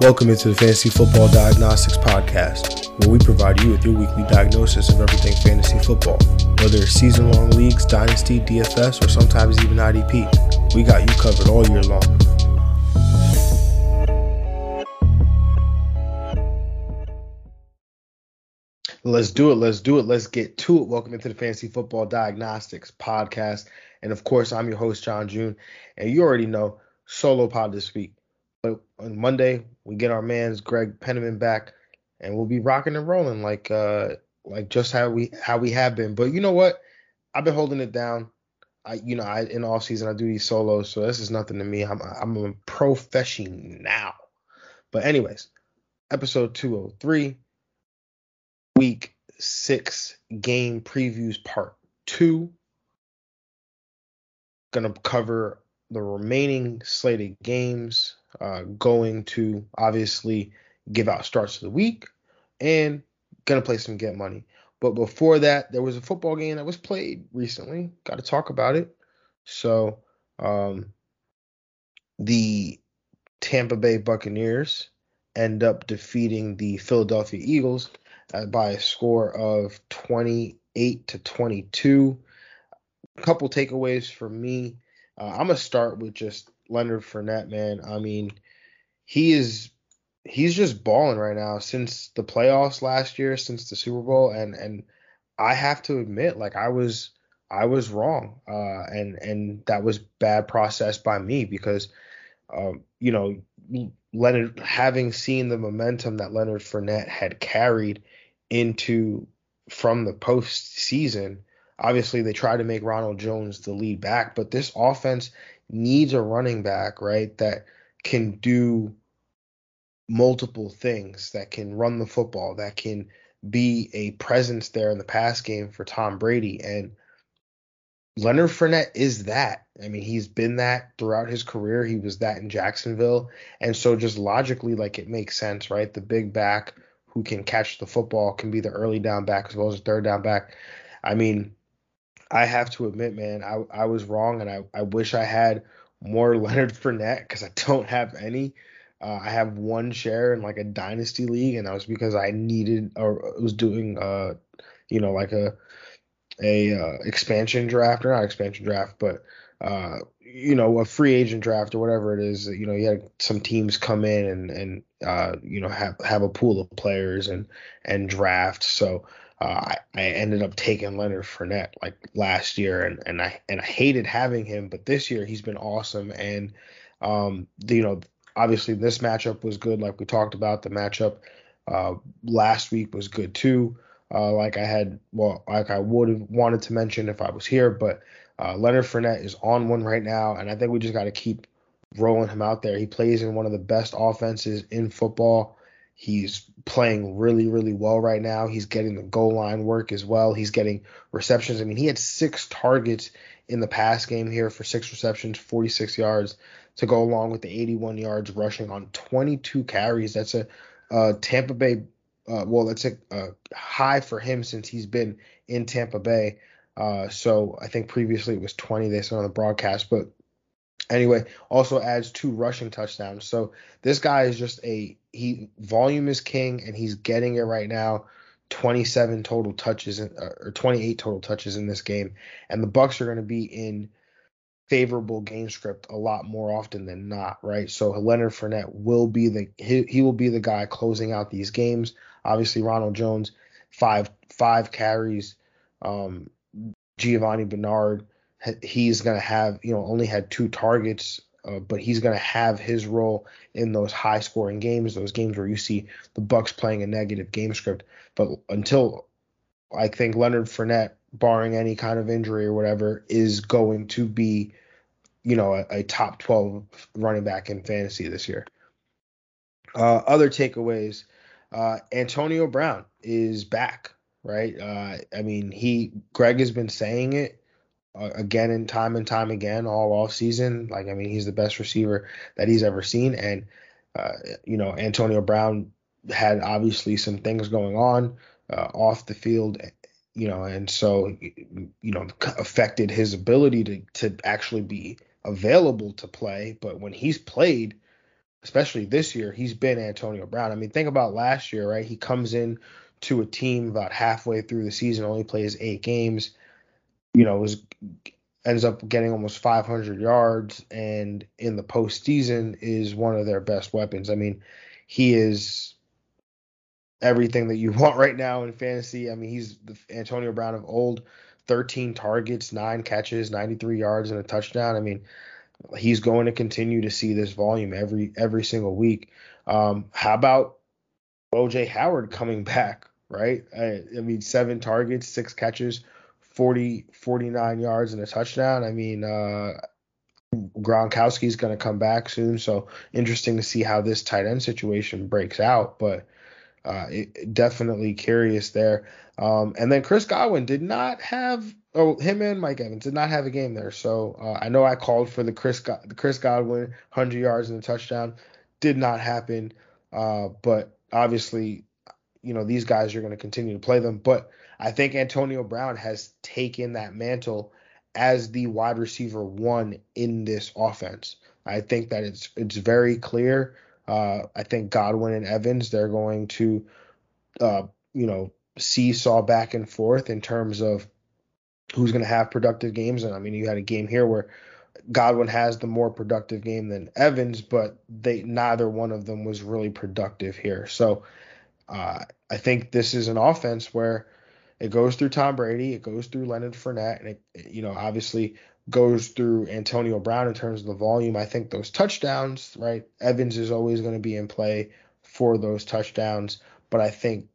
Welcome into the Fantasy Football Diagnostics Podcast, where we provide you with your weekly diagnosis of everything fantasy football. Whether it's season long leagues, dynasty, DFS, or sometimes even IDP, we got you covered all year long. Let's do it. Let's do it. Let's get to it. Welcome into the Fantasy Football Diagnostics Podcast. And of course, I'm your host, John June. And you already know, solo pod this week. But on Monday, we get our man's Greg Penniman back, and we'll be rocking and rolling like uh like just how we how we have been. But you know what? I've been holding it down. I you know I in off season I do these solos, so this is nothing to me. I'm I'm a professional now. But anyways, episode 203, week six game previews part two. Gonna cover the remaining slated games uh, going to obviously give out starts of the week and gonna play some get money. But before that, there was a football game that was played recently. Got to talk about it. So, um, the Tampa Bay Buccaneers end up defeating the Philadelphia Eagles uh, by a score of 28 to 22. A couple takeaways for me. Uh, I'm gonna start with just Leonard Fournette, man. I mean, he is he's just balling right now since the playoffs last year, since the Super Bowl, and and I have to admit, like I was I was wrong, uh, and and that was bad process by me because, um, you know, Leonard having seen the momentum that Leonard Fournette had carried into from the postseason. Obviously, they tried to make Ronald Jones the lead back, but this offense needs a running back, right, that can do multiple things, that can run the football, that can be a presence there in the pass game for Tom Brady. And Leonard Fournette is that. I mean, he's been that throughout his career. He was that in Jacksonville. And so just logically, like it makes sense, right? The big back who can catch the football can be the early down back as well as the third down back. I mean, I have to admit, man, I, I was wrong, and I, I wish I had more Leonard Fournette because I don't have any. Uh, I have one share in like a dynasty league, and that was because I needed or was doing, uh, you know, like a a uh, expansion draft or not expansion draft, but uh, you know, a free agent draft or whatever it is. You know, you had some teams come in and and uh, you know have have a pool of players and and draft. So uh, I, I ended up taking Leonard Fournette like last year, and, and I and I hated having him, but this year he's been awesome. And um, the, you know, obviously this matchup was good, like we talked about. The matchup uh, last week was good too. Uh, like I had, well, like I would have wanted to mention if I was here, but uh, Leonard Fournette is on one right now, and I think we just got to keep rolling him out there. He plays in one of the best offenses in football. He's playing really, really well right now. He's getting the goal line work as well. He's getting receptions. I mean, he had six targets in the pass game here for six receptions, 46 yards to go along with the 81 yards rushing on 22 carries. That's a uh, Tampa Bay. Uh, well, that's a, a, high for him since he's been in Tampa Bay. Uh, so I think previously it was 20. They said on the broadcast, but anyway, also adds two rushing touchdowns. So this guy is just a he volume is king, and he's getting it right now. 27 total touches in, uh, or 28 total touches in this game, and the Bucs are going to be in favorable game script a lot more often than not, right? So Leonard Fournette will be the he, he will be the guy closing out these games. Obviously, Ronald Jones five five carries. Um, Giovani Bernard he's going to have, you know, only had two targets, uh, but he's going to have his role in those high scoring games, those games where you see the Bucs playing a negative game script. But until I think Leonard Fournette, barring any kind of injury or whatever, is going to be, you know, a, a top 12 running back in fantasy this year. Uh, other takeaways uh, Antonio Brown is back, right? Uh, I mean, he, Greg has been saying it again and time and time again all off season. Like I mean, he's the best receiver that he's ever seen, and uh, you know Antonio Brown had obviously some things going on uh, off the field, you know, and so you know affected his ability to to actually be available to play. But when he's played, especially this year, he's been Antonio Brown. I mean, think about last year, right? He comes in to a team about halfway through the season, only plays eight games. You know, was ends up getting almost 500 yards, and in the postseason is one of their best weapons. I mean, he is everything that you want right now in fantasy. I mean, he's the Antonio Brown of old. 13 targets, nine catches, 93 yards, and a touchdown. I mean, he's going to continue to see this volume every every single week. Um, how about OJ Howard coming back? Right? I, I mean, seven targets, six catches, 40, 49 yards and a touchdown. I mean, uh, Gronkowski's going to come back soon, so interesting to see how this tight end situation breaks out. But uh, it, definitely curious there. Um, and then Chris Godwin did not have, oh, him and Mike Evans did not have a game there. So uh, I know I called for the Chris the Chris Godwin 100 yards and a touchdown, did not happen. Uh, but obviously, you know these guys are going to continue to play them. But I think Antonio Brown has taken that mantle as the wide receiver one in this offense. I think that it's it's very clear. Uh, I think Godwin and Evans they're going to, uh, you know, seesaw back and forth in terms of who's going to have productive games. And I mean, you had a game here where Godwin has the more productive game than Evans, but they neither one of them was really productive here. So uh, I think this is an offense where it goes through Tom Brady, it goes through Leonard Fournette, and it, you know obviously goes through Antonio Brown in terms of the volume. I think those touchdowns, right? Evans is always going to be in play for those touchdowns, but I think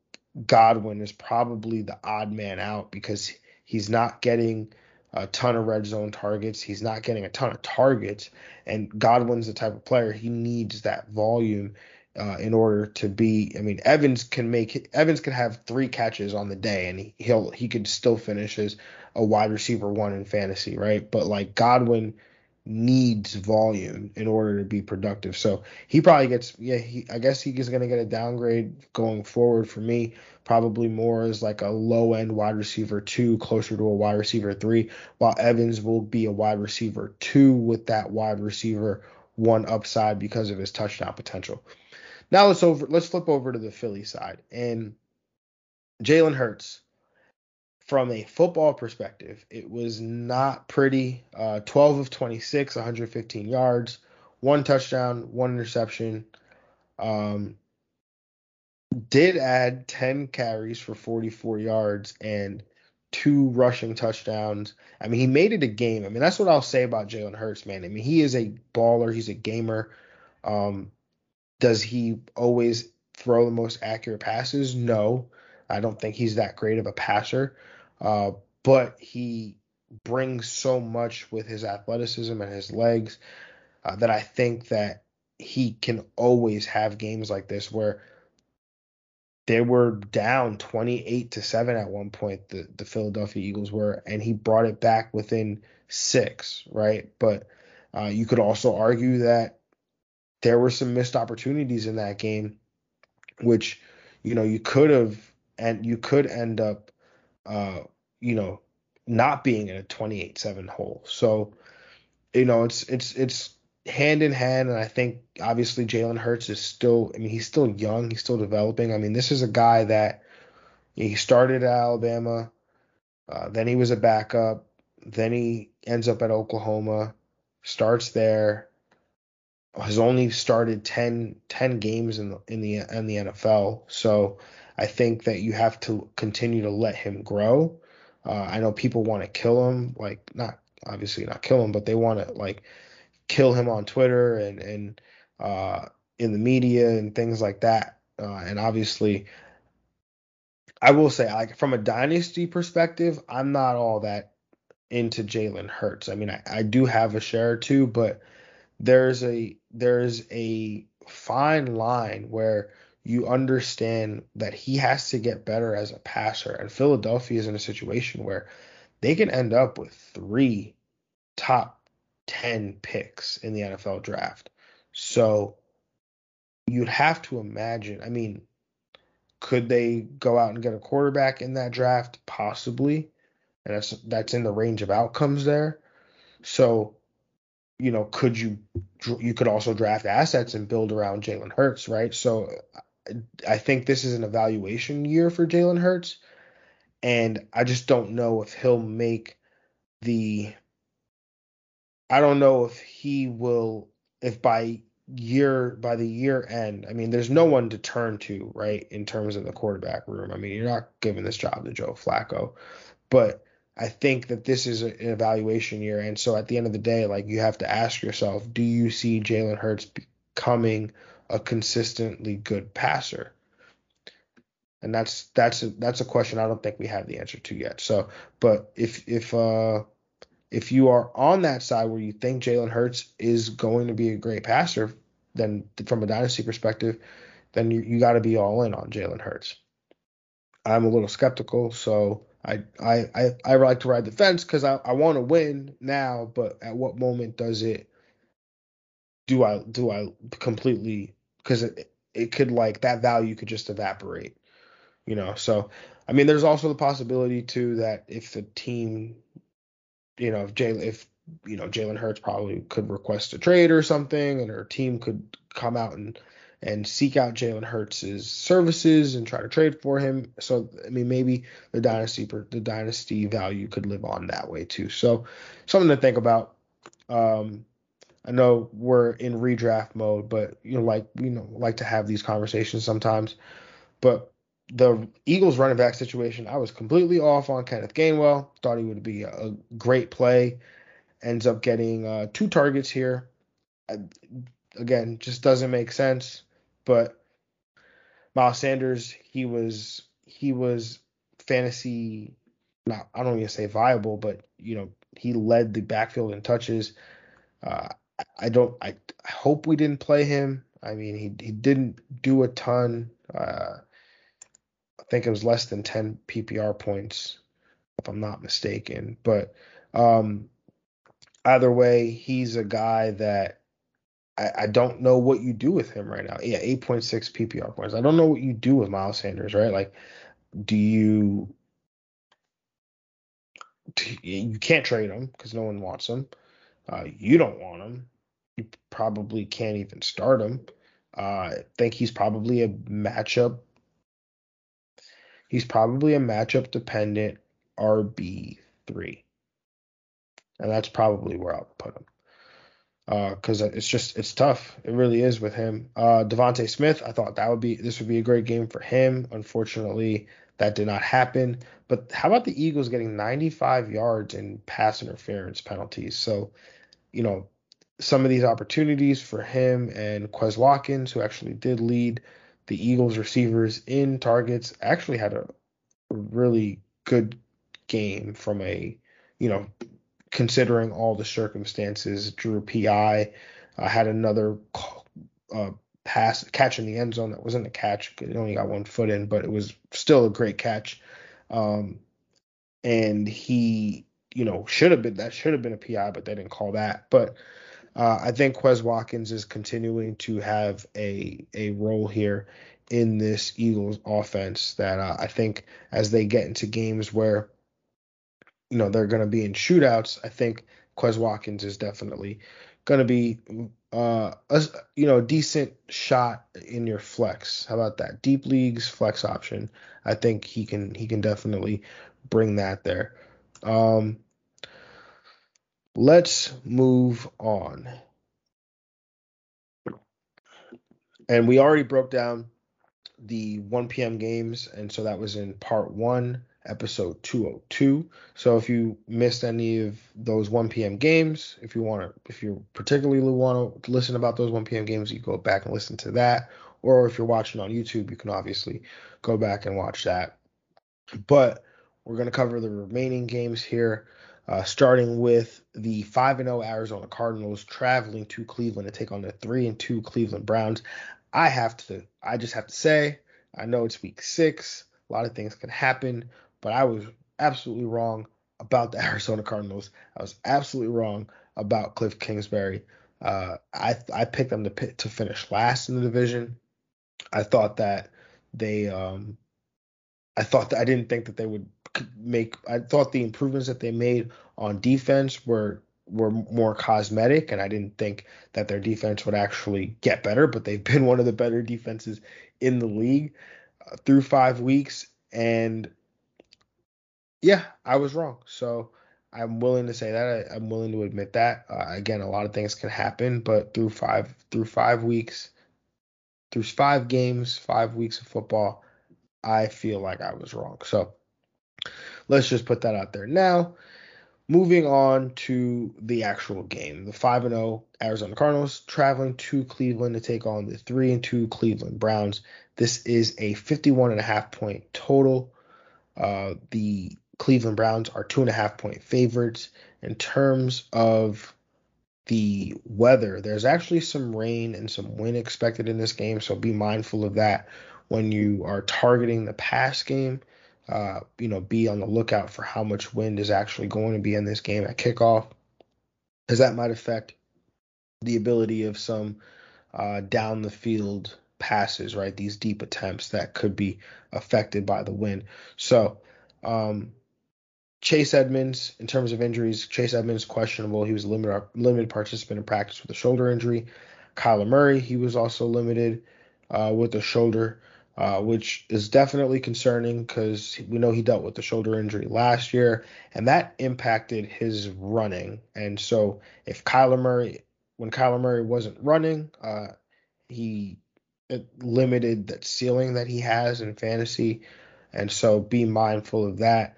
Godwin is probably the odd man out because he's not getting a ton of red zone targets. He's not getting a ton of targets, and Godwin's the type of player he needs that volume uh, in order to be. I mean, Evans can make Evans can have three catches on the day, and he, he'll he could still finish as a wide receiver one in fantasy, right? But like Godwin needs volume in order to be productive. So he probably gets yeah, he I guess he's gonna get a downgrade going forward for me. Probably more as like a low end wide receiver two, closer to a wide receiver three, while Evans will be a wide receiver two with that wide receiver one upside because of his touchdown potential. Now let's over let's flip over to the Philly side. And Jalen Hurts, from a football perspective, it was not pretty. Uh, 12 of 26, 115 yards, one touchdown, one interception. Um, did add 10 carries for 44 yards and two rushing touchdowns. I mean, he made it a game. I mean, that's what I'll say about Jalen Hurts, man. I mean, he is a baller. He's a gamer. Um, does he always throw the most accurate passes? No, I don't think he's that great of a passer. Uh, but he brings so much with his athleticism and his legs uh, that I think that he can always have games like this where they were down 28 to 7 at one point the, the Philadelphia Eagles were and he brought it back within 6 right but uh, you could also argue that there were some missed opportunities in that game, which you know you could have and you could end up, uh, you know, not being in a 28-7 hole. So you know it's it's it's hand in hand, and I think obviously Jalen Hurts is still. I mean, he's still young. He's still developing. I mean, this is a guy that he started at Alabama, uh, then he was a backup, then he ends up at Oklahoma, starts there, has only started 10, 10 games in the in the in the NFL. So I think that you have to continue to let him grow. Uh, I know people want to kill him, like not obviously not kill him, but they want to like kill him on Twitter and and uh, in the media and things like that. Uh, and obviously, I will say, like from a dynasty perspective, I'm not all that into Jalen Hurts. I mean, I, I do have a share or two, but there's a there's a fine line where you understand that he has to get better as a passer. And Philadelphia is in a situation where they can end up with three top 10 picks in the NFL draft. So you'd have to imagine, I mean, could they go out and get a quarterback in that draft? Possibly. And that's that's in the range of outcomes there. So you know, could you you could also draft assets and build around Jalen Hurts, right? So I think this is an evaluation year for Jalen Hurts, and I just don't know if he'll make the. I don't know if he will if by year by the year end. I mean, there's no one to turn to, right, in terms of the quarterback room. I mean, you're not giving this job to Joe Flacco, but I think that this is an evaluation year, and so at the end of the day, like you have to ask yourself, do you see Jalen Hurts becoming a consistently good passer? And that's that's a, that's a question I don't think we have the answer to yet. So, but if if uh if you are on that side where you think Jalen Hurts is going to be a great passer, then from a dynasty perspective, then you, you got to be all in on Jalen Hurts. I'm a little skeptical, so I I I, I like to ride the fence because I, I want to win now, but at what moment does it do I do I completely because it it could like that value could just evaporate, you know. So I mean, there's also the possibility too that if the team, you know, if Jalen if you know Jalen Hurts probably could request a trade or something, and her team could come out and and seek out Jalen Hurts' services and try to trade for him. So I mean, maybe the dynasty the dynasty value could live on that way too. So something to think about. Um, I know we're in redraft mode, but you know, like you know, like to have these conversations sometimes. But the Eagles running back situation, I was completely off on Kenneth Gainwell. Thought he would be a, great play. Ends up getting uh, two targets here. I, again, just doesn't make sense. But Miles Sanders, he was he was fantasy not I don't even say viable, but you know he led the backfield in touches. Uh, I don't I, I hope we didn't play him. I mean he he didn't do a ton. Uh, I think it was less than 10 PPR points if I'm not mistaken. But um, either way, he's a guy that I, I, don't know what you do with him right now. Yeah, 8.6 PPR points. I don't know what you do with Miles Sanders, right? Like, do you you can't trade him because no one wants him. Uh, you don't want him. You probably can't even start him. Uh, I think he's probably a matchup. He's probably a matchup dependent RB three, and that's probably where I'll put him because uh, it's just it's tough. It really is with him. Uh, DeVonta Smith, I thought that would be this would be a great game for him. Unfortunately, that did not happen. But how about the Eagles getting 95 yards in pass interference penalties? So, you know, some of these opportunities for him and Quez Watkins, who actually did lead the Eagles receivers in targets, actually had a really good game from a you know considering all the circumstances. Drew PI uh, had another uh, pass catch in the end zone that wasn't a catch. It only got one foot in, but it was still a great catch. Um, and he, you know, should have been that should have been a PI, but they didn't call that. But uh, I think Quez Watkins is continuing to have a a role here in this Eagles offense that uh, I think as they get into games where you know they're going to be in shootouts, I think Quez Watkins is definitely going to be uh, a you know decent shot in your flex. How about that? Deep leagues flex option. I think he can he can definitely bring that there. Um, let's move on. And we already broke down the 1 p.m. games, and so that was in part one episode 202. So if you missed any of those 1 p.m. games, if you want to, if you particularly want to listen about those 1 p.m. games, you go back and listen to that. Or if you're watching on YouTube, you can obviously go back and watch that. But we're going to cover the remaining games here, uh, starting with the 5 0 Arizona Cardinals traveling to Cleveland to take on the 3 and 2 Cleveland Browns. I have to, I just have to say, I know it's week six. A lot of things can happen, but I was absolutely wrong about the Arizona Cardinals. I was absolutely wrong about Cliff Kingsbury. Uh, I I picked them to to finish last in the division. I thought that they um, I thought that I didn't think that they would make. I thought the improvements that they made on defense were were more cosmetic, and I didn't think that their defense would actually get better, but they've been one of the better defenses in the league uh, through five weeks. And yeah, I was wrong. So I'm willing to say that. I, am willing to admit that. Uh, again, a lot of things can happen, but through five through five weeks, through five games, five weeks of football, I feel like I was wrong. So let's just put that out there. Now, moving on to the actual game, the five and zero oh Arizona Cardinals traveling to Cleveland to take on the three and two Cleveland Browns. This is a 51 and a half point total. Uh, the Cleveland Browns are two and a half point favorites. In terms of the weather, there's actually some rain and some wind expected in this game, so be mindful of that when you are targeting the pass game. Uh, you know, be on the lookout for how much wind is actually going to be in this game at kickoff, because that might affect the ability of some uh, down the field passes, right? These deep attempts that could be affected by the wind. So, um, Chase Edmonds, in terms of injuries, Chase Edmonds questionable. He was a limited limited participant in practice with a shoulder injury. Kyler Murray, he was also limited uh, with a shoulder, uh, which is definitely concerning because we know he dealt with the shoulder injury last year, and that impacted his running. And so, if Kyler Murray, when Kyler Murray wasn't running, uh, he limited that ceiling that he has in fantasy, and so be mindful of that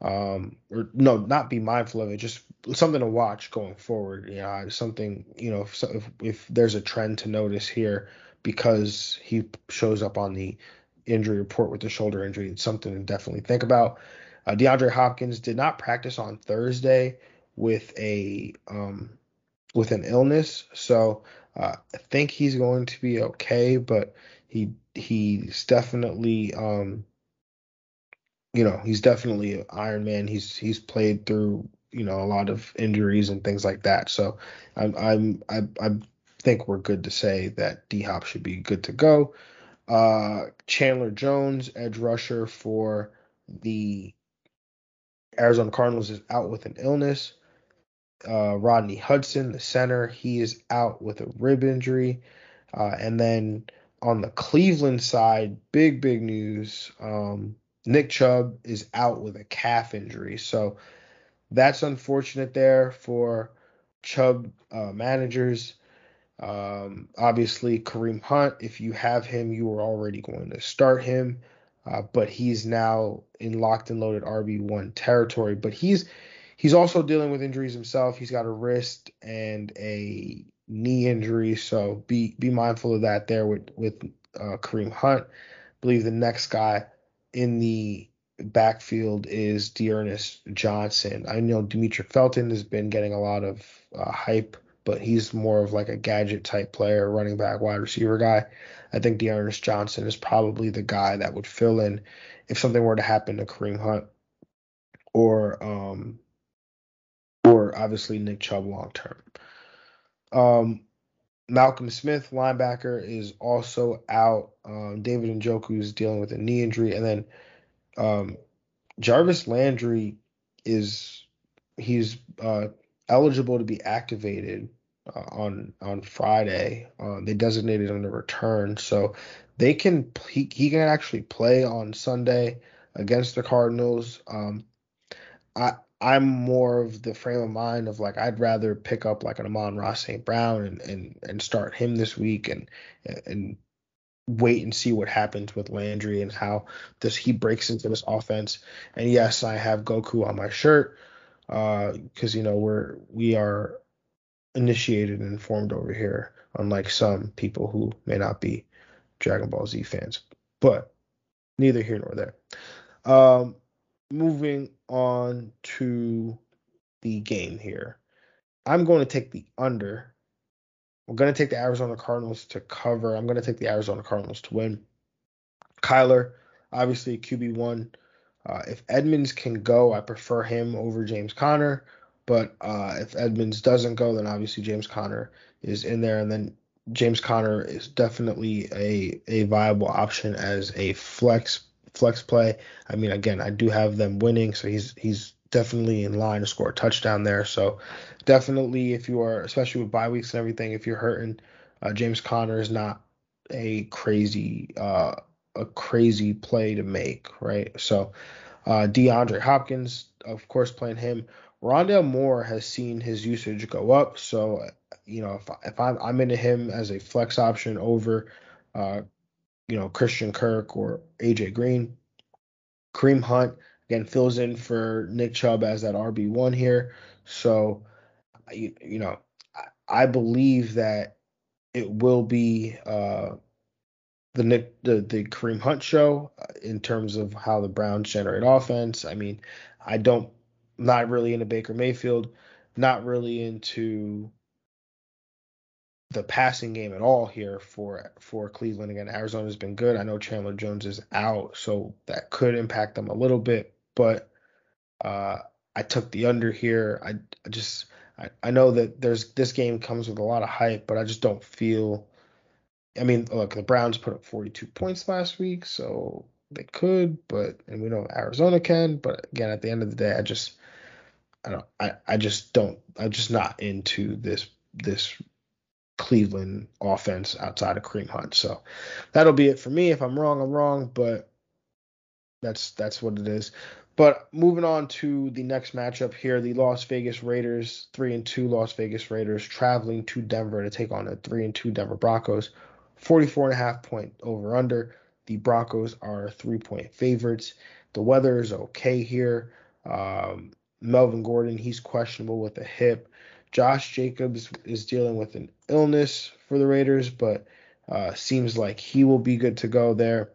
um, or no, not be mindful of it, just something to watch going forward. You know, something you know if, if, if there's a trend to notice here because he shows up on the injury report with the shoulder injury, it's something to definitely think about. Uh, DeAndre Hopkins did not practice on Thursday with a um, with an illness, so uh, I think he's going to be okay, but he he's definitely um, you know, he's definitely an Iron Man. He's he's played through you know a lot of injuries and things like that. So I'm I'm I, I think we're good to say that D Hop should be good to go. Uh, Chandler Jones, edge rusher for the Arizona Cardinals, is out with an illness. Uh, Rodney Hudson, the center, he is out with a rib injury. Uh, and then on the Cleveland side, big big news. Um, Nick Chubb is out with a calf injury. So that's unfortunate there for Chubb uh, managers. Um, obviously, Kareem Hunt, if you have him, you are already going to start him. Uh, but he's now in locked and loaded RB1 territory. But he's he's also dealing with injuries himself. He's got a wrist and a knee injury, so be be mindful of that there with with uh, Kareem Hunt. I believe the next guy in the backfield is D'Ernest Johnson. I know Demetric Felton has been getting a lot of uh, hype, but he's more of like a gadget type player, running back, wide receiver guy. I think D'Ernest Johnson is probably the guy that would fill in if something were to happen to Kareem Hunt or um or obviously Nick Chubb long term. Um, Malcolm Smith, linebacker, is also out. Um, David Njoku is dealing with a knee injury, and then um, Jarvis Landry is he's uh, eligible to be activated uh, on on Friday. Uh, they designated him to return, so they can he, he can actually play on Sunday against the Cardinals. Um, I I'm more of the frame of mind of like I'd rather pick up like an Amon-Ra St. Brown and, and and start him this week and and wait and see what happens with Landry and how this he breaks into this offense. And yes, I have Goku on my shirt because uh, you know we're we are initiated and informed over here, unlike some people who may not be Dragon Ball Z fans. But neither here nor there. Um, moving on to the game here. I'm going to take the under. I'm going to take the Arizona Cardinals to cover. I'm going to take the Arizona Cardinals to win. Kyler, obviously QB1. Uh, if Edmonds can go, I prefer him over James Conner. But uh, if Edmonds doesn't go, then obviously James Conner is in there. And then James Conner is definitely a, a viable option as a flex flex play. I mean, again, I do have them winning, so he's he's definitely in line to score a touchdown there. So definitely, if you are, especially with bye weeks and everything, if you're hurting, uh, James Conner is not a crazy uh, a crazy play to make, right? So uh, DeAndre Hopkins, of course, playing him. Rondale Moore has seen his usage go up, so you know if if I'm I'm into him as a flex option over, uh, you know Christian Kirk or AJ Green. Kareem Hunt again fills in for Nick Chubb as that RB one here, so you, you know I, I believe that it will be uh, the Nick the the Kareem Hunt show uh, in terms of how the Browns generate offense. I mean, I don't not really into Baker Mayfield, not really into the passing game at all here for for Cleveland. Again, Arizona's been good. I know Chandler Jones is out, so that could impact them a little bit, but uh, I took the under here. I, I just I, I know that there's this game comes with a lot of hype, but I just don't feel I mean, look, the Browns put up 42 points last week, so they could, but and we know Arizona can, but again, at the end of the day, I just I don't I, I just don't I'm just not into this this Cleveland offense outside of Kareem Hunt. So that'll be it for me. If I'm wrong, I'm wrong, but that's that's what it is. But moving on to the next matchup here, the Las Vegas Raiders, three and two Las Vegas Raiders traveling to Denver to take on the three and two Denver Broncos. 44 and a half point over under. The Broncos are three point favorites. The weather is okay here. Um, Melvin Gordon, he's questionable with a hip. Josh Jacobs is dealing with an illness for the Raiders, but uh, seems like he will be good to go there.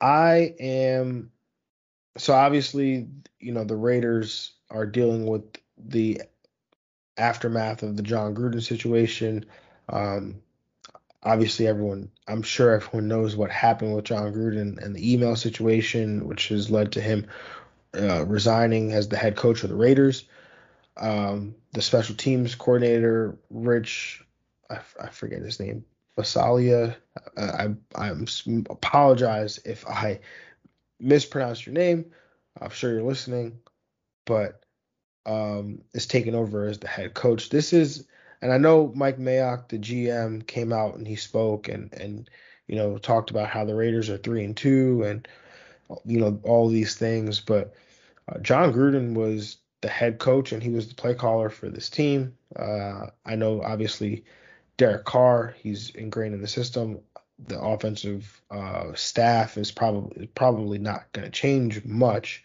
I am so obviously, you know, the Raiders are dealing with the aftermath of the Jon Gruden situation. Um, obviously everyone i'm sure everyone knows what happened with Jon gruden and the email situation which has led to him uh, resigning as the head coach of the raiders um, the special teams coordinator rich i, I forget his name Basalia. I, I am apologize if i mispronounced your name i'm sure you're listening but um, is taking over as the head coach this is and I know Mike Mayock, the GM, came out and he spoke and and you know talked about how the Raiders are three and two and you know all these things. But uh, Jon Gruden was the head coach and he was the play caller for this team. Uh, I know obviously Derek Carr, he's ingrained in the system. The offensive uh, staff is probably probably not going to change much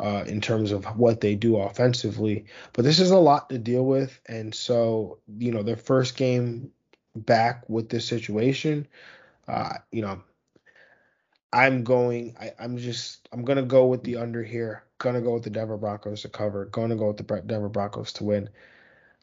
uh, in terms of what they do offensively. But this is a lot to deal with, and so you know their first game back with this situation, uh, you know, I'm going. I, I'm just. I'm gonna go with the under here. Gonna go with the Denver Broncos to cover. Gonna go with the Denver Broncos to win.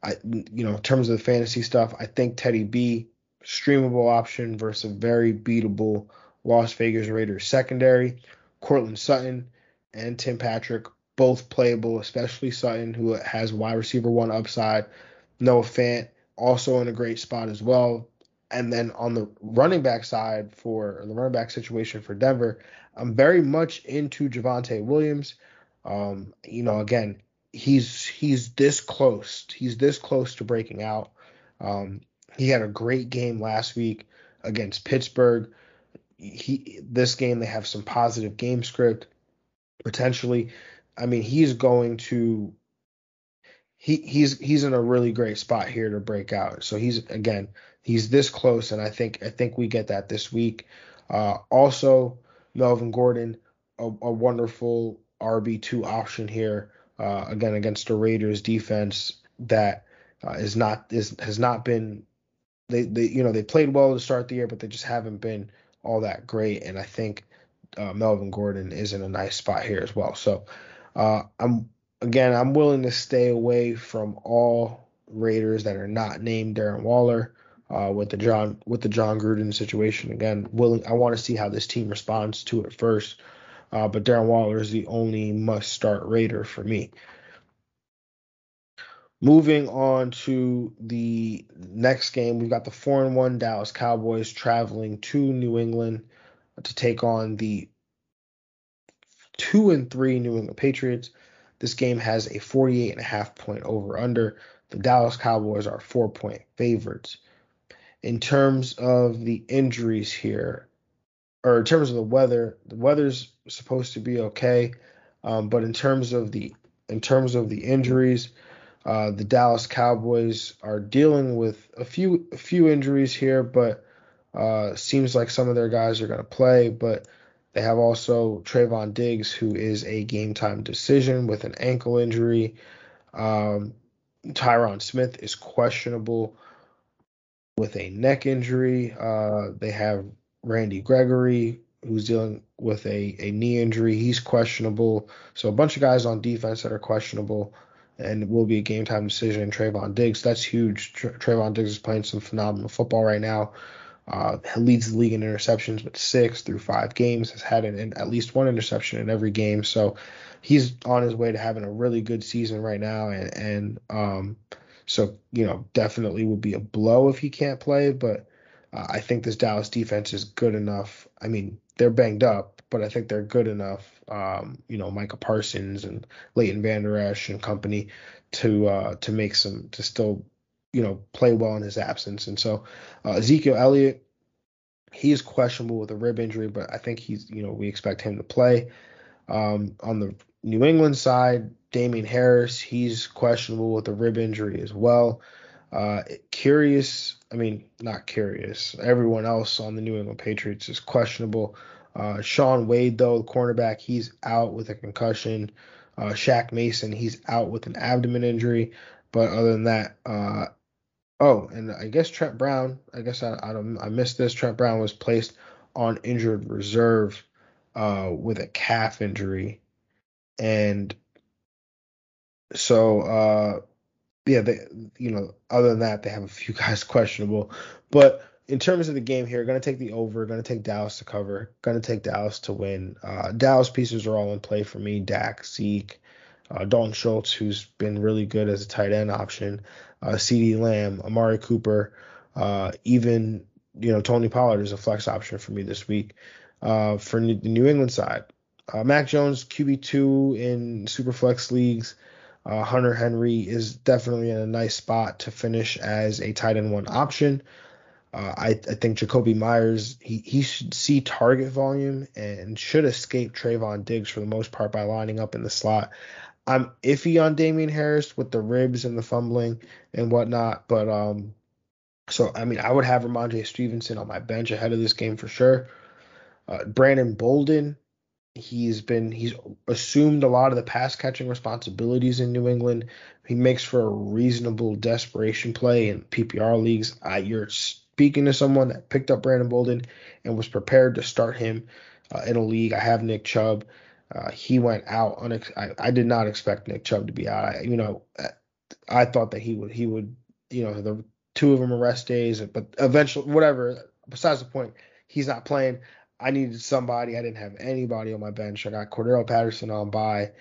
I, you know, in terms of the fantasy stuff, I think Teddy B streamable option versus a very beatable Las Vegas Raiders secondary. Courtland Sutton and Tim Patrick, both playable, especially Sutton, who has wide receiver one upside. Noah Fant, also in a great spot as well. And then on the running back side for the running back situation for Denver, I'm very much into Javonte Williams. Um, you know, again, he's he's this close. He's this close to breaking out. Um, he had a great game last week against Pittsburgh. He this game they have some positive game script potentially. I mean, he's going to he he's he's in a really great spot here to break out. So he's again he's this close, and I think I think we get that this week. Uh, also, Melvin Gordon, a, a wonderful RB two option here. Uh, again against the Raiders defense that uh, is not is has not been they they you know they played well to start the year, but they just haven't been all that great. And I think uh, Melvin Gordon is in a nice spot here as well. So uh, I'm again I'm willing to stay away from all Raiders that are not named Darren Waller. Uh, with the Jon with the Jon Gruden situation again, willing I want to see how this team responds to it first. Uh, but Darren Waller is the only must start Raider for me. Moving on to the next game, we've got the four and one Dallas Cowboys traveling to New England to take on the two and three New England Patriots. This game has a 48 and a half point over under. The Dallas Cowboys are four point favorites. In terms of the injuries here, or in terms of the weather, the weather's supposed to be okay. Um, but in terms of the in terms of the injuries, uh, the Dallas Cowboys are dealing with a few a few injuries here, but uh, seems like some of their guys are going to play. But they have also Trevon Diggs, who is a game time decision with an ankle injury. Um, Tyron Smith is questionable with a neck injury. Uh, they have Randy Gregory, who's dealing with a, a knee injury. He's questionable. So a bunch of guys on defense that are questionable and will be a game time decision. Trevon Diggs, that's huge. Trevon Diggs is playing some phenomenal football right now. Uh, leads the league in interceptions with six through five games. Has had an, at least one interception in every game. So he's on his way to having a really good season right now. And, and um, so you know definitely would be a blow if he can't play. But uh, I think this Dallas defense is good enough. I mean, they're banged up, but I think they're good enough. Um, you know, Micah Parsons and Leighton Vander Esch and company to uh, to make some to still you know play well in his absence. And so uh, Ezekiel Elliott, he is questionable with a rib injury, but I think he's you know we expect him to play. Um, on the New England side, Damien Harris, he's questionable with a rib injury as well. Uh, curious, I mean, not curious. Everyone else on the New England Patriots is questionable. Uh, Shaun Wade, though, the cornerback, he's out with a concussion. Uh, Shaq Mason, he's out with an abdomen injury. But other than that, uh, oh, and I guess Trent Brown, I guess I, I, I missed this. Trent Brown was placed on injured reserve uh, with a calf injury. And so, uh, yeah, they, you know, other than that, they have a few guys questionable. But in terms of the game here, going to take the over, going to take Dallas to cover, going to take Dallas to win. Uh, Dallas pieces are all in play for me. Dak, Zeke, uh, Dalton Schultz, who's been really good as a tight end option, uh, CeeDee Lamb, Amari Cooper, uh, even you know Tony Pollard is a flex option for me this week. Uh, for the New England side, uh, Mac Jones QB two in super flex leagues. Uh, Hunter Henry is definitely in a nice spot to finish as a tight end one option. Uh, I, I, think Jakobi Meyers he, he should see target volume and should escape Trevon Diggs for the most part by lining up in the slot. I'm iffy on Damien Harris with the ribs and the fumbling and whatnot, but um, so I mean I would have Rhamondre Stevenson on my bench ahead of this game for sure. Uh, Brandon Bolden He's been he's assumed a lot of the pass catching responsibilities in New England. He makes for a reasonable desperation play in PPR leagues. Uh, you're speaking to someone that picked up Brandon Bolden and was prepared to start him uh, in a league. I have Nick Chubb. Uh, he went out. Unex- I, I did not expect Nick Chubb to be out. I, you know, I thought that he would he would you know the two of them are rest days, but eventually whatever. Besides the point, he's not playing. I needed somebody. I didn't have anybody on my bench. I got Cordarrelle Patterson on bye.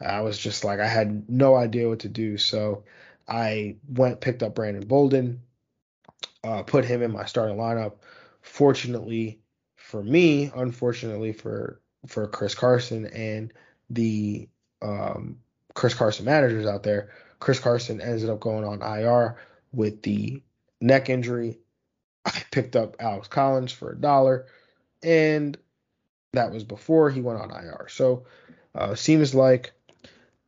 I was just like I had no idea what to do, so I went picked up Brandon Bolden, uh, put him in my starting lineup. Fortunately for me, unfortunately for for Chris Carson and the um, Chris Carson managers out there, Chris Carson ended up going on IR with the neck injury. I picked up Alex Collins for a dollar and that was before he went on IR. So uh, seems like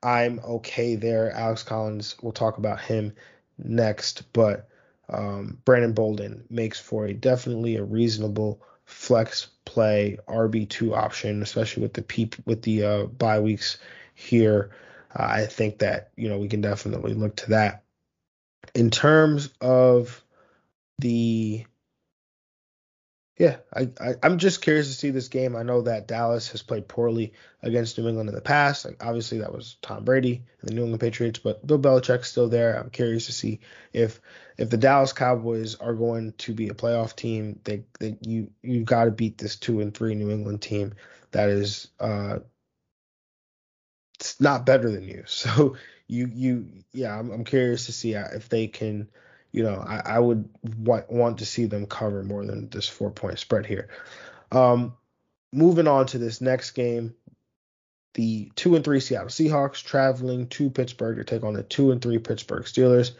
I'm okay there. Alex Collins, we'll talk about him next, but um, Brandon Bolden makes for a definitely a reasonable flex play RB two option, especially with the peep with the uh, bye weeks here. Uh, I think that you know we can definitely look to that. In terms of the yeah, I, I am just curious to see this game. I know that Dallas has played poorly against New England in the past. Like obviously that was Tom Brady and the New England Patriots, but Bill Belichick's still there. I'm curious to see if if the Dallas Cowboys are going to be a playoff team, they, they you you got to beat this two and three New England team that is uh it's not better than you. So you you yeah, I'm, I'm curious to see if they can you know, I, I would want, to see them cover more than this four point spread here. Um, moving on to this next game, the two and three Seattle Seahawks traveling to Pittsburgh to take on the two and three Pittsburgh Steelers.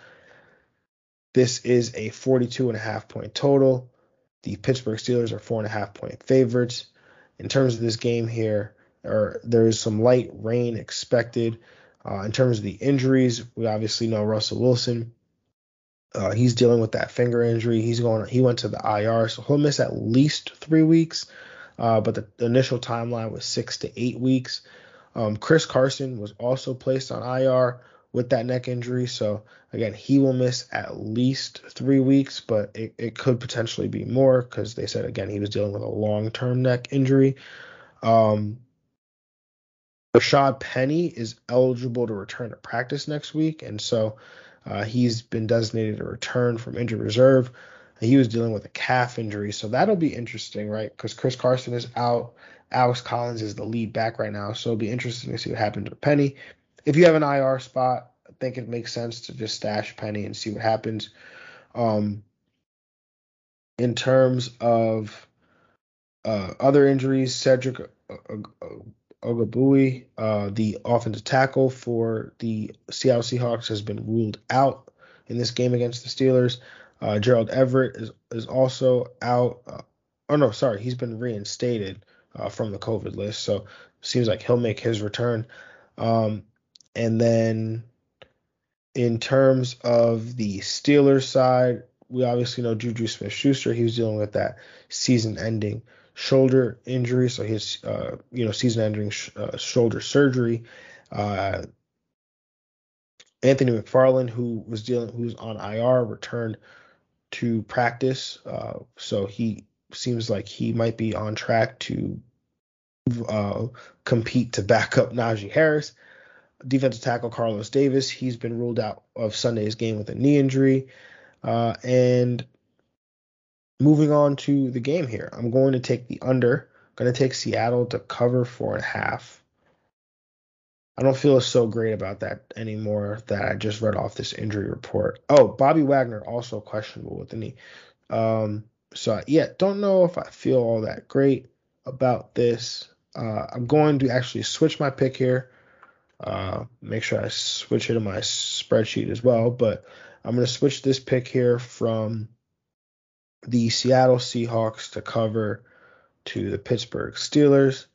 This is a 42 and a half point total. The Pittsburgh Steelers are four and a half point favorites. In terms of this game here, or there is some light rain expected. Uh, in terms of the injuries, we obviously know Russell Wilson. Uh, he's dealing with that finger injury. He's going. He went to the IR, so he'll miss at least three weeks. Uh, but the, initial timeline was six to eight weeks. Um, Chris Carson was also placed on IR with that neck injury. So again, he will miss at least three weeks, but it, it could potentially be more because they said again he was dealing with a long term neck injury. Um, Rashaad Penny is eligible to return to practice next week, and so uh, he's been designated to return from injured reserve. He was dealing with a calf injury, so that'll be interesting, right? Because Chris Carson is out. Alex Collins is the lead back right now, so it'll be interesting to see what happens with Penny if you have an IR spot, I think it makes sense to just stash Penny and see what happens. Um, in terms of uh, other injuries, Cedric Ogbuehi, uh, the offensive tackle for the Seattle Seahawks, has been ruled out in this game against the Steelers. Uh, Gerald Everett is is also out. Uh, oh no, sorry, he's been reinstated uh, from the COVID list, so seems like he'll make his return. Um, and then in terms of the Steelers side, we obviously know Juju Smith Schuster. He was dealing with that season ending shoulder injury. So his, uh, you know, season ending sh- uh, shoulder surgery. Uh, Anthony McFarland, who was dealing, who's on IR, returned to practice. Uh, so he seems like he might be on track to uh, compete to back up Najee Harris defensive tackle Carlos Davis. He's been ruled out of Sunday's game with a knee injury. Uh, and moving on to the game here, I'm going to take the under. Going to take Seattle to cover four and a half. I don't feel so great about that anymore that I just read off this injury report. Oh, Bobby Wagner also questionable with the knee. Um, so yeah, don't know if I feel all that great about this. Uh, I'm going to actually switch my pick here. Uh, make sure I switch it in my spreadsheet as well. But I'm going to switch this pick here from the Seattle Seahawks to cover to the Pittsburgh Steelers.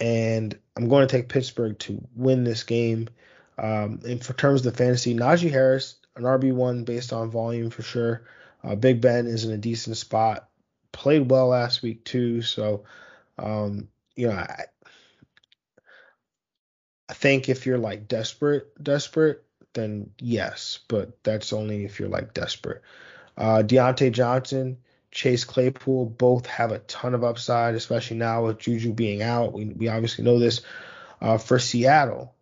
And I'm going to take Pittsburgh to win this game. Um, for terms of the fantasy, Najee Harris, an RB1 based on volume for sure. Uh, Big Ben is in a decent spot. Played well last week too. So, um, you know, I, I think if you're like desperate, desperate, then yes, but that's only if you're like desperate. Uh, Diontae Johnson, Chase Claypool both have a ton of upside, especially now with Juju being out. We, we obviously know this. Uh, for Seattle,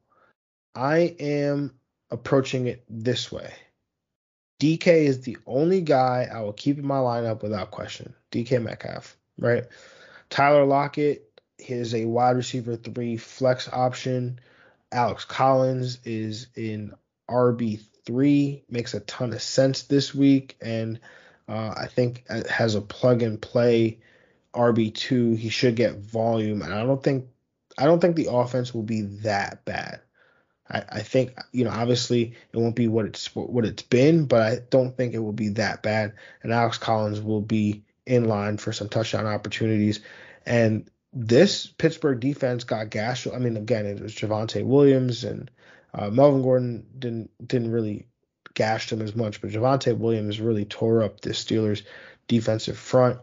I am approaching it this way. DK is the only guy I will keep in my lineup without question. DK Metcalf, right? Tyler Lockett is a wide receiver three flex option. Alex Collins is in RB3, makes a ton of sense this week, and uh, I think has a plug and play RB2. He should get volume, and I don't think I don't think the offense will be that bad. I, I think you know obviously it won't be what it's what it's been, but I don't think it will be that bad. And Alex Collins will be in line for some touchdown opportunities. And this Pittsburgh defense got gashed. I mean, again, it was Javonte Williams and uh, Melvin Gordon didn't didn't really gash them as much, but Javonte Williams really tore up the Steelers defensive front.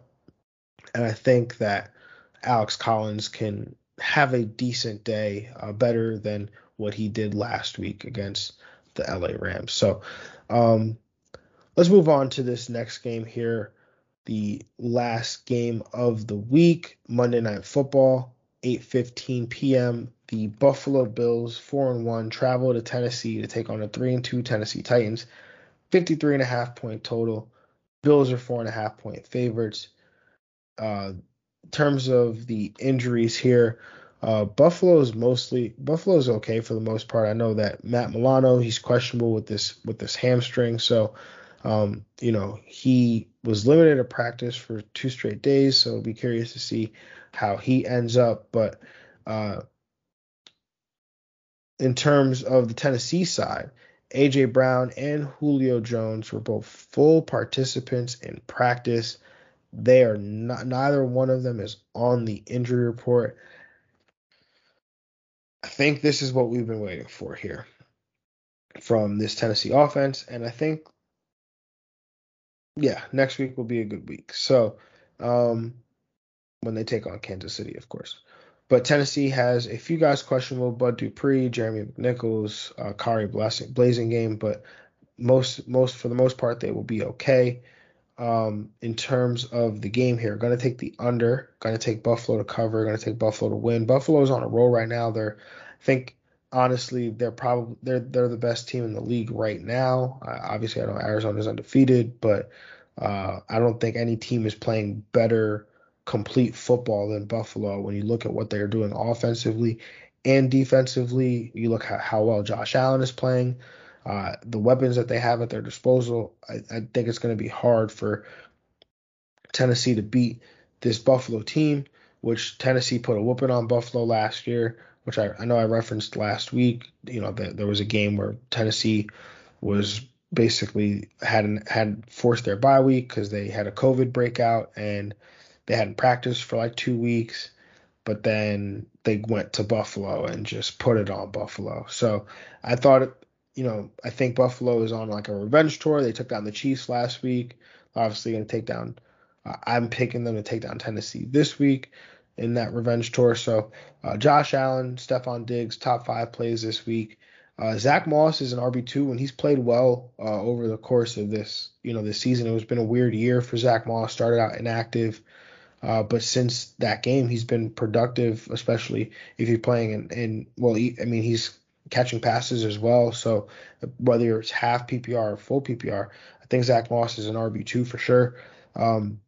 And I think that Alex Collins can have a decent day, uh, better than what he did last week against the LA Rams. So um, let's move on to this next game here the last game of the week, Monday Night Football, 8:15 p.m. The Buffalo Bills, 4 and 1, travel to Tennessee to take on the 3 and 2 Tennessee Titans. 53 and a half point total. Bills are four and a half point favorites. Uh, in terms of the injuries here, uh, Buffalo's mostly Buffalo's okay for the most part. I know that Matt Milano he's questionable with this with this hamstring, so um, you know, he was limited to practice for two straight days, so be curious to see how he ends up. But uh, in terms of the Tennessee side, AJ Brown and Julio Jones were both full participants in practice. They are not neither one of them is on the injury report. I think this is what we've been waiting for here from this Tennessee offense, and I think yeah, next week will be a good week. So, um, when they take on Kansas City, of course. But Tennessee has a few guys questionable: Bud Dupree, Jeremy McNichols, uh, Khari Blasingame. But most, most for the most part, they will be okay. Um, in terms of the game here, going to take the under. Going to take Buffalo to cover. Going to take Buffalo to win. Buffalo's on a roll right now. They're, I think, honestly, they're probably they're they're the best team in the league right now. Uh, obviously, I know Arizona's undefeated, but uh, I don't think any team is playing better complete football than Buffalo when you look at what they're doing offensively and defensively. You look at how well Josh Allen is playing, uh, the weapons that they have at their disposal. I, I think it's going to be hard for Tennessee to beat this Buffalo team, which Tennessee put a whooping on Buffalo last year which I, I know I referenced last week. You know, the, there was a game where Tennessee was basically hadn't had forced their bye week because they had a COVID breakout and they hadn't practiced for like two weeks. But then they went to Buffalo and just put it on Buffalo. So I thought, you know, I think Buffalo is on like a revenge tour. They took down the Chiefs last week. Obviously, going to take down. Uh, I'm picking them to take down Tennessee this week in that revenge tour. So uh, Josh Allen, Stefon Diggs, top five plays this week. Uh, Zach Moss is an RB two, and he's played well uh, over the course of this, you know, this season. It was been a weird year for Zach Moss. Started out inactive, uh, but since that game, he's been productive, especially if he's playing in, in well, he, I mean, he's catching passes as well. So whether it's half PPR or full PPR, I think Zach Moss is an RB two for sure. Um,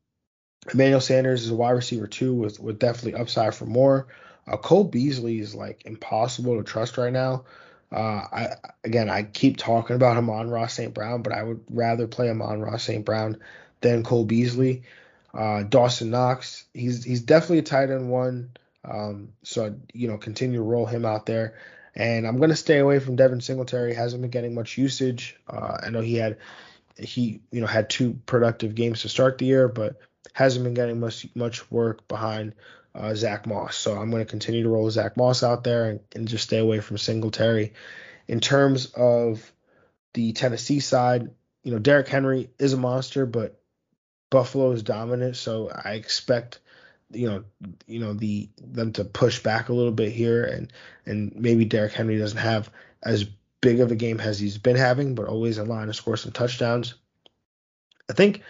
Emmanuel Sanders is a wide receiver too, with with definitely upside for more. Uh, Cole Beasley is like impossible to trust right now. Uh, I again, I keep talking about Amon-Ra St. Brown, but I would rather play Amon-Ra St. Brown than Cole Beasley. Uh, Dawson Knox, he's he's definitely a tight end one. Um, so you know, continue to roll him out there. And I'm gonna stay away from Devin Singletary. Hasn't been getting much usage. Uh, I know he had he you know had two productive games to start the year, but hasn't been getting much much work behind uh, Zach Moss. So I'm going to continue to roll Zach Moss out there and, and just stay away from Singletary. In terms of the Tennessee side, you know, Derrick Henry is a monster, but Buffalo is dominant, so I expect you know you know the them to push back a little bit here and and maybe Derrick Henry doesn't have as big of a game as he's been having, but always in line to score some touchdowns. I think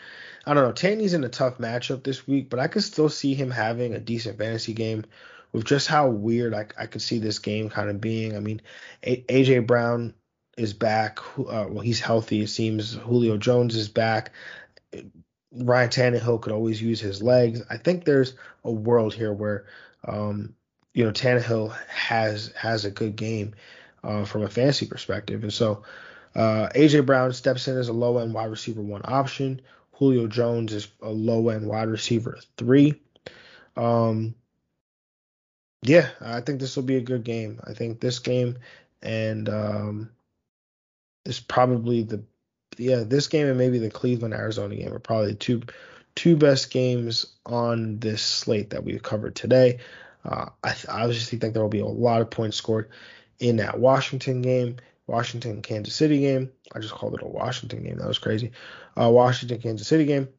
I don't know. Taney's in a tough matchup this week, but I could still see him having a decent fantasy game with just how weird I, I could see this game kind of being. I mean, AJ Brown is back. Uh, well, he's healthy. It seems Julio Jones is back. Ryan Tannehill could always use his legs. I think there's a world here where, um, you know, Tannehill has has a good game uh, from a fantasy perspective, and so uh, AJ Brown steps in as a low end wide receiver one option. Julio Jones is a low end wide receiver three. Um, yeah, I think this will be a good game. I think this game and um, is probably the yeah this game and maybe the Cleveland Arizona game are probably two two best games on this slate that we've covered today. Uh, I obviously think there will be a lot of points scored in that Washington game Washington Kansas City game. I just called it a Washington game. That was crazy. Uh, Washington Kansas City game.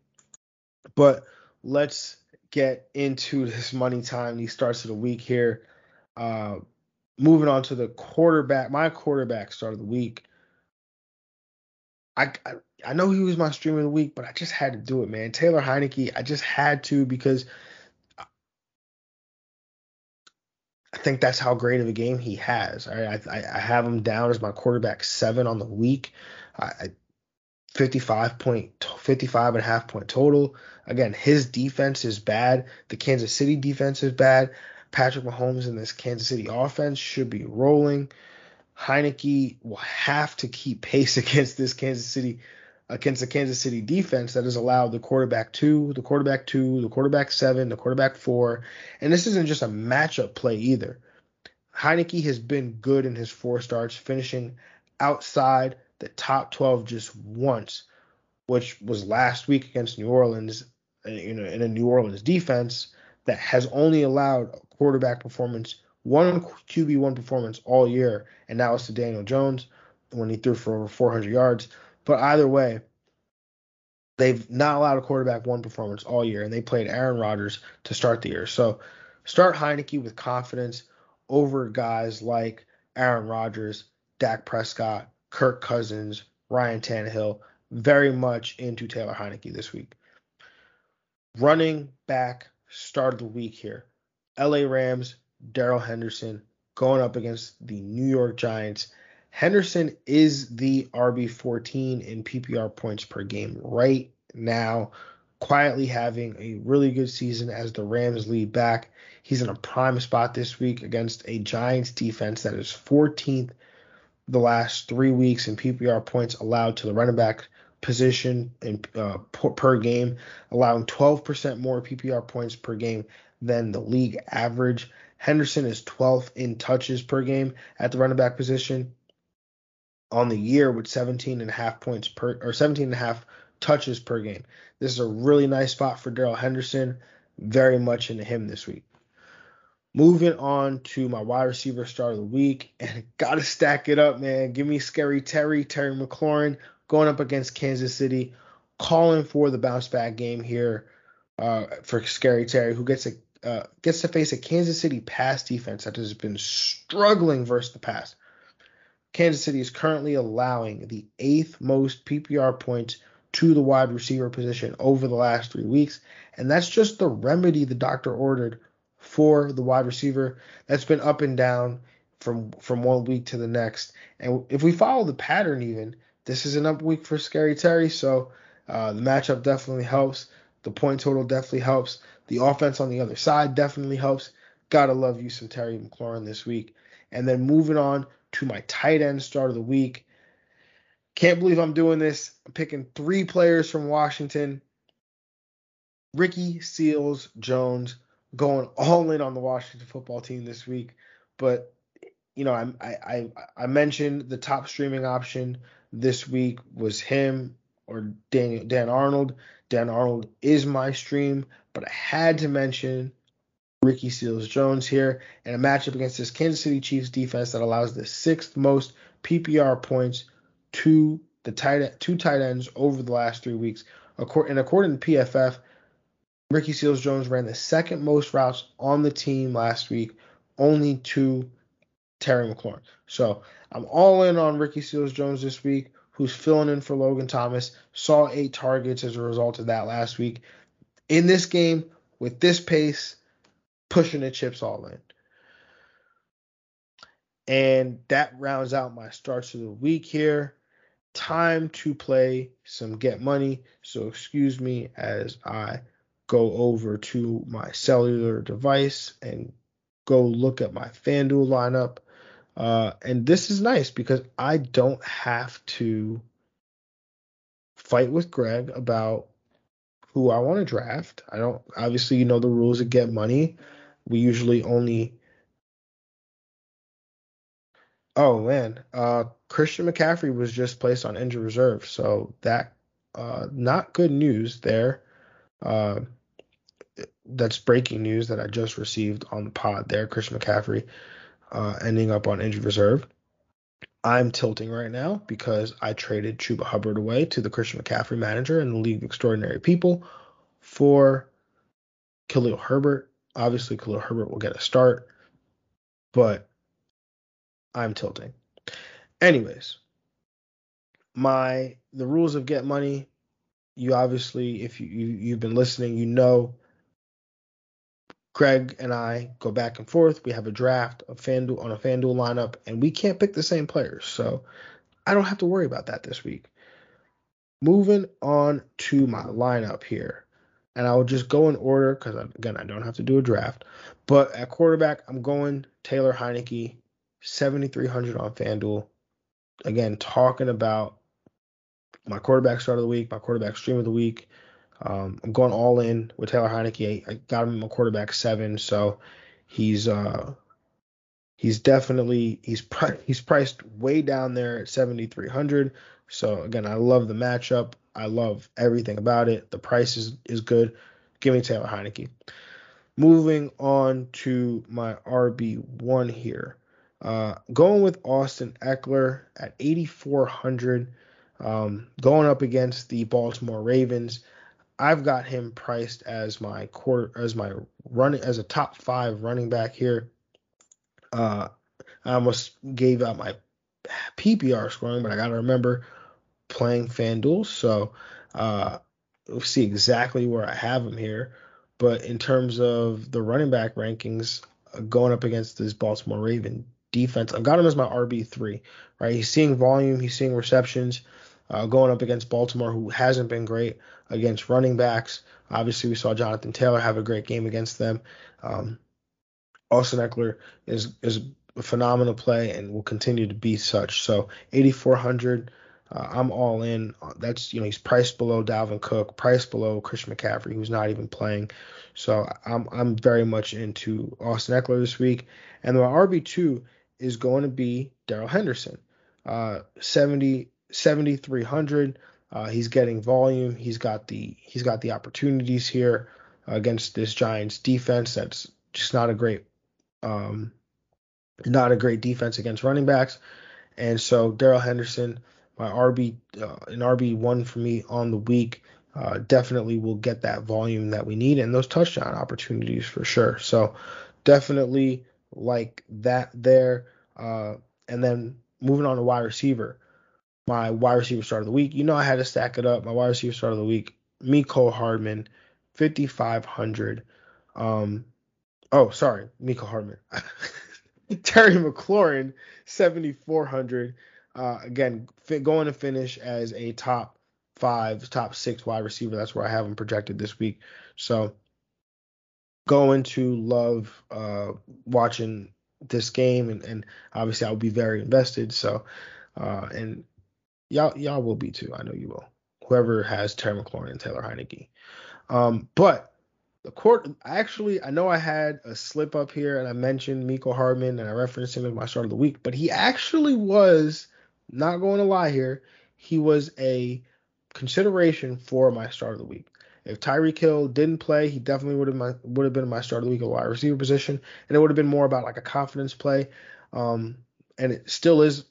But let's get into this money time. These starts of the week here. Uh, moving on to the quarterback. My quarterback start of the week. I, I, I know he was my stream of the week, but I just had to do it, man. Taylor Heinicke. I just had to because I think that's how great of a game he has. I, I, I have him down as my quarterback seven on the week. I, 55 point 55 and a half point total. Again, his defense is bad. The Kansas City defense is bad. Patrick Mahomes and this Kansas City offense should be rolling. Heinicke will have to keep pace against this Kansas City against the Kansas City defense that has allowed the quarterback two, the quarterback two, the quarterback seven, the quarterback four. And this isn't just a matchup play either. Heinicke has been good in his four starts, finishing outside the top 12 just once, which was last week against New Orleans, you know, in a New Orleans defense that has only allowed quarterback performance, one QB1 performance all year, and that was to Daniel Jones when he threw for over 400 yards. But either way, they've not allowed a quarterback one performance all year, and they played Aaron Rodgers to start the year. So start Heinicke with confidence over guys like Aaron Rodgers, Dak Prescott, Kirk Cousins, Ryan Tannehill. Very much into Taylor Heinicke this week. Running back start of the week here. LA Rams, Darrell Henderson going up against the New York Giants. Henderson is the RB14 in PPR points per game right now, quietly having a really good season as the Rams lead back. He's in a prime spot this week against a Giants defense that is 14th the last three weeks in PPR points allowed to the running back position in, uh, per game, allowing 12% more PPR points per game than the league average. Henderson is 12th in touches per game at the running back position on the year with 17 and a half points per or 17 and a half touches per game. This is a really nice spot for Darrell Henderson. Very much into him this week. Moving on to my wide receiver start of the week, and gotta stack it up, man. Give me Scary Terry, Terry McLaurin going up against Kansas City, calling for the bounce back game here uh, for Scary Terry, who gets a uh, gets to face a Kansas City pass defense that has been struggling versus the pass. Kansas City is currently allowing the eighth most PPR points to the wide receiver position over the last three weeks, and that's just the remedy the doctor ordered for the wide receiver. That's been up and down from from one week to the next, and if we follow the pattern, even this is an up week for Scary Terry, so uh, the matchup definitely helps. The point total definitely helps. The offense on the other side definitely helps. Gotta love you some Terry McLaurin this week. And then moving on to my tight end start of the week. Can't believe I'm doing this. I'm picking three players from Washington. Ricky Seals Jones going all in on the Washington football team this week. But you know, I I I mentioned the top streaming option this week was him or Dan Dan Arnold. Dan Arnold is my stream, but I had to mention Ricky Seals Jones here in a matchup against this Kansas City Chiefs defense that allows the sixth most PPR points to the tight two tight ends over the last three weeks. And according to PFF, Ricky Seals Jones ran the second most routes on the team last week, only to Terry McLaurin. So I'm all in on Ricky Seals Jones this week, who's filling in for Logan Thomas. Saw eight targets as a result of that last week. In this game, with this pace, pushing the chips all in. And that rounds out my starts of the week here. Time to play some get money. So excuse me as I go over to my cellular device and go look at my FanDuel lineup. Uh, and this is nice because I don't have to fight with Greg about who I want to draft. I don't obviously you know the rules of get money. We usually only Oh man, uh, Christian McCaffrey was just placed on injured reserve, so that uh, not good news there. Uh, that's breaking news that I just received on the pod there. Christian McCaffrey uh, ending up on injured reserve. I'm tilting right now because I traded Chuba Hubbard away to the Christian McCaffrey manager in the League of Extraordinary People for Khalil Herbert. Obviously, Khalil Herbert will get a start, but I'm tilting. Anyways, my the rules of get money. You obviously, if you, you you've been listening, you know. Craig and I go back and forth. We have a draft of FanDuel on a FanDuel lineup, and we can't pick the same players. So I don't have to worry about that this week. Moving on to my lineup here. And I will just go in order because, again, I don't have to do a draft. But at quarterback, I'm going Taylor Heinicke, 7,300 on FanDuel. Again, talking about my quarterback start of the week, my quarterback stream of the week. Um, I'm going all in with Taylor Heinicke. I, got him a quarterback seven, so he's uh he's definitely he's pri- he's priced way down there at 7300. So again, I love the matchup. I love everything about it. The price is is good. Give me Taylor Heinicke. Moving on to my RB1 here. Uh, going with Austin Ekeler at 8,400, um, going up against the Baltimore Ravens. I've got him priced as my quarter as my running as a top five running back here. Uh, I almost gave out my PPR scoring, but I got to remember playing FanDuel, so uh, we'll see exactly where I have him here. But in terms of the running back rankings, uh, going up against this Baltimore Raven defense, I've got him as my RB three. Right, he's seeing volume, he's seeing receptions. Uh, going up against Baltimore, who hasn't been great against running backs. Obviously, we saw Jonathan Taylor have a great game against them. Um, Austin Ekeler is is a phenomenal play and will continue to be such. So 8400, uh, I'm all in. That's you know he's priced below Dalvin Cook, priced below Christian McCaffrey, who's not even playing. So I'm I'm very much into Austin Ekeler this week. And my RB two is going to be Darrell Henderson, uh, 70 7300. Uh, he's getting volume. He's got the he's got the opportunities here against this Giants defense. That's just not a great um, not a great defense against running backs. And so Darrell Henderson, my RB uh, an RB one for me on the week. Uh, definitely will get that volume that we need and those touchdown opportunities for sure. So definitely like that there. Uh, and then moving on to wide receiver my wide receiver start of the week. You know I had to stack it up. My wide receiver start of the week, Mecole Hardman, 5,500. Um, oh, sorry, Mecole Hardman. Terry McLaurin, 7,400. Uh, again, going to finish as a top five, top six wide receiver. That's where I have him projected this week. So going to love uh, watching this game, and, and obviously I'll be very invested. So, uh, and y'all y'all will be too. I know you will. Whoever has Terry McLaurin and Taylor Heinicke. Um, but the court actually, I know I had a slip up here and I mentioned Mecole Hardman and I referenced him as my start of the week, but he actually was not going to lie here. He was a consideration for my start of the week. If Tyreek Hill didn't play, he definitely would have my, would have been my start of the week at wide receiver position, and it would have been more about like a confidence play. Um, and it still is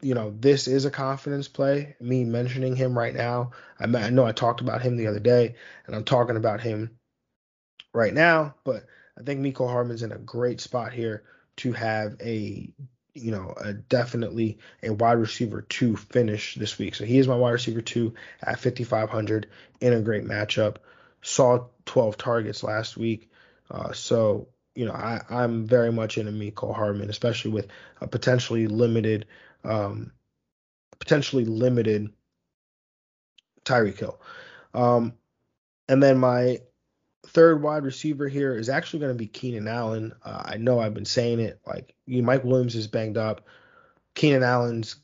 you know, this is a confidence play. Me mentioning him right now, I, I know I talked about him the other day, and I'm talking about him right now. But I think Mecole Hardman's in a great spot here to have a, you know, a definitely a wide receiver two finish this week. So he is my wide receiver two at 5,500 in a great matchup. Saw 12 targets last week. Uh, so you know, I, I'm very much into Mecole Hardman, especially with a potentially limited um, potentially limited Tyreek Hill. Um, and then my third wide receiver here is actually going to be Keenan Allen. Uh, I know I've been saying it. Like you Mike Williams is banged up. Keenan Allen's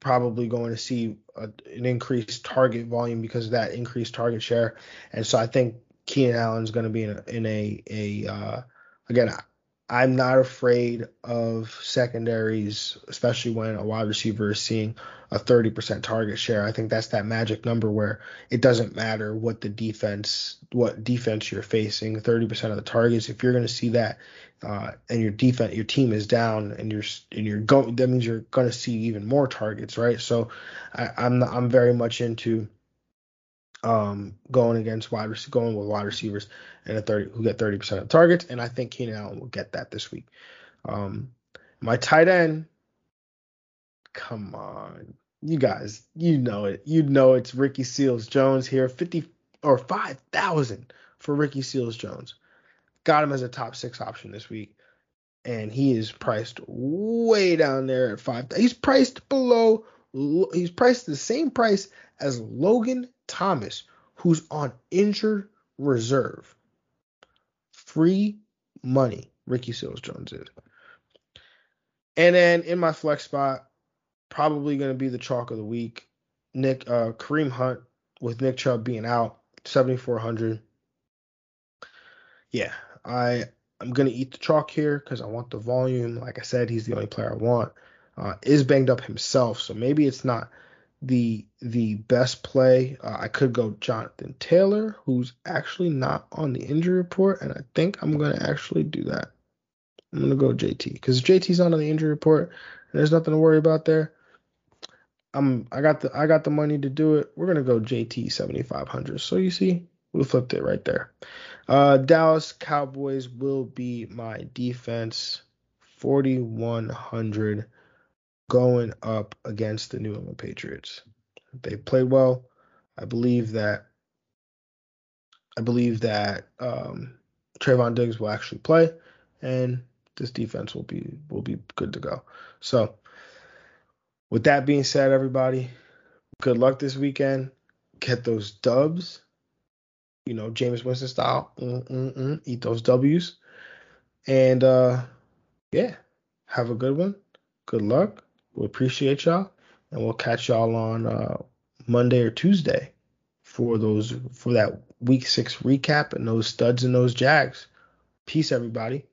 probably going to see a, an increased target volume because of that increased target share. And so I think Keenan Allen's going to be in a, in a, a uh, again, I'm not afraid of secondaries, especially when a wide receiver is seeing a 30% target share. I think that's that magic number where it doesn't matter what the defense, what defense you're facing. 30% of the targets, if you're going to see that, uh, and your defense, your team is down, and you're and you're going, that means you're going to see even more targets, right? So I, I'm I'm very much into um, going against wide going with wide receivers and a 30 who get 30% of targets, and I think Keenan Allen will get that this week. Um, my tight end, come on, you guys, you know it, you know it's Ricky Seals Jones here, 50 or 5,000 for Ricky Seals Jones. Got him as a top six option this week, and he is priced way down there at five. He's priced below. He's priced the same price as Logan Thomas, who's on injured reserve. Free money, Ricky Seals Jones is. And then in my flex spot, probably going to be the chalk of the week. Nick uh, Kareem Hunt with Nick Chubb being out, 7400. Yeah, I I'm gonna eat the chalk here because I want the volume. Like I said, he's the only player I want. Uh, is banged up himself, so maybe it's not the the best play. Uh, I could go Jonathan Taylor, who's actually not on the injury report, and I think I'm gonna actually do that. I'm gonna go JT because JT's not on the injury report, and there's nothing to worry about there. I'm I got the I got the money to do it. We're gonna go JT 7500. So you see, we flipped it right there. Uh, Dallas Cowboys will be my defense 4100 going up against the New England Patriots. They played well. I believe that I believe that um, Trevon Diggs will actually play, and this defense will be will be good to go. So, with that being said, everybody, good luck this weekend. Get those dubs you know, Jameis Winston style. Mm, mm, mm, eat those W's. And uh, yeah, have a good one. Good luck. We appreciate y'all, and we'll catch y'all on uh, Monday or Tuesday for those for that Week Six recap and those studs and those Jags. Peace, everybody.